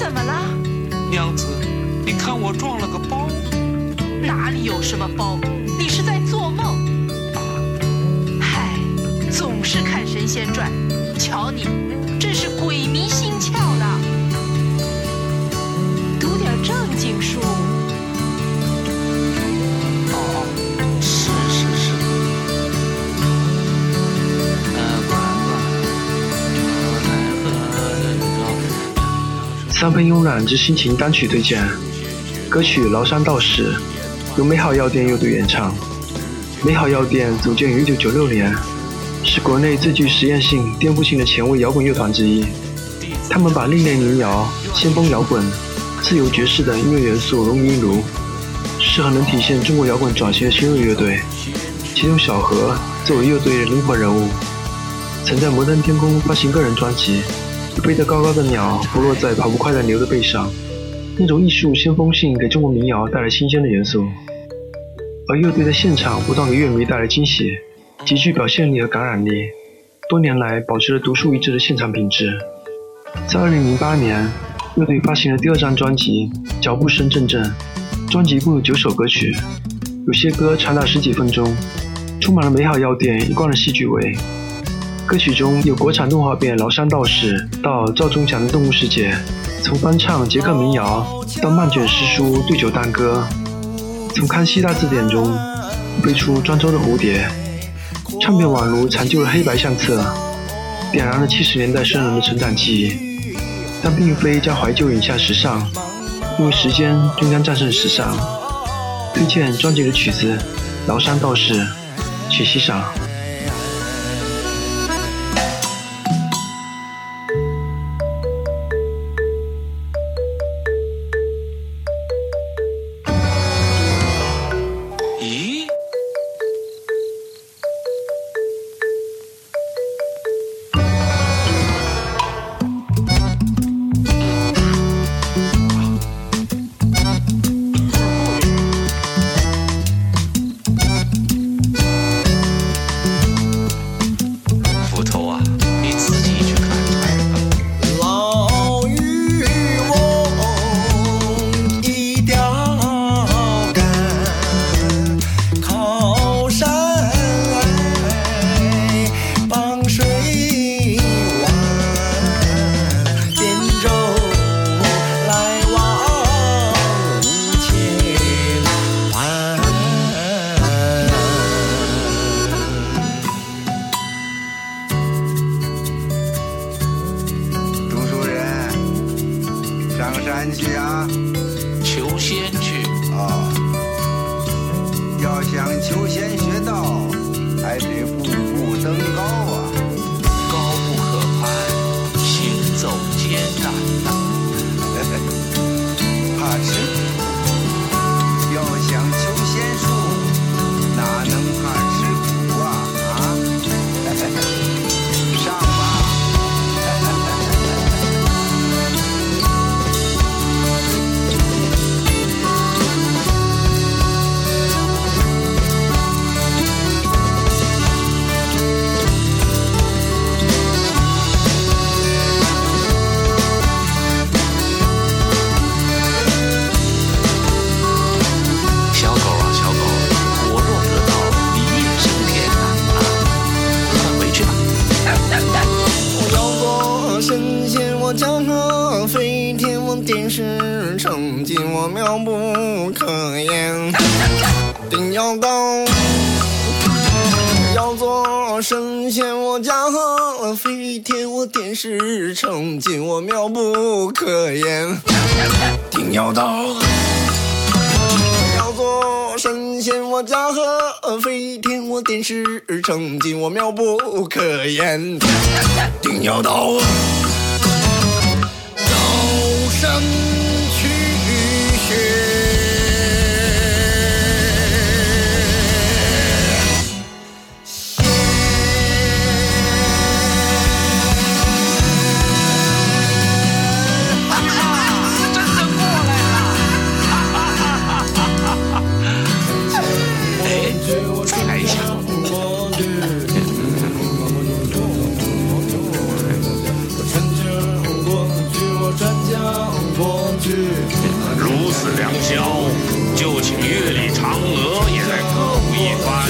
怎么了？娘子，你看我撞了个包。哪里有什么包？你是在做梦。嗨，总是看神仙传，瞧你，真是鬼迷心窍的。读点正经书。三分慵懒之心情单曲推荐，歌曲《崂山道士》由美好药店乐队演唱。美好药店组建于1996年，是国内最具实验性、颠覆性的前卫摇滚乐团之一。他们把另类民谣、先锋摇滚、自由爵士等音乐元素融于一炉，是很能体现中国摇滚转型的新锐乐队。其中小何作为乐队的灵魂人物，曾在摩登天空发行个人专辑。飞得高高的鸟，不落在跑不快的牛的背上。那种艺术先锋性给中国民谣带来新鲜的元素，而乐队在现场不断给乐迷带来惊喜，极具表现力和感染力。多年来保持了独树一帜的现场品质。在2008年，乐队发行了第二张专辑《脚步声阵阵》，专辑共有九首歌曲，有些歌长达十几分钟，充满了美好药店一贯的戏剧味。歌曲中有国产动画片《崂山道士》到赵忠祥的《动物世界》，从翻唱捷克民谣到漫卷诗书对酒当歌，从康熙大字典中飞出庄周的蝴蝶，唱片宛如残旧的黑白相册，点燃了七十年代生人的成长记忆，但并非将怀旧引向时尚，因为时间终将战胜时尚。推荐专辑的曲子《崂山道士》，请欣赏。啊！怕吃定是成绩我妙不可言，定要高。要做神仙我驾鹤飞天，我点石成金我妙不可言，定要到。要做神仙我驾鹤飞天，我点石成金我妙不可言，定要到。如此良宵，就请月里嫦娥也来歌舞一番，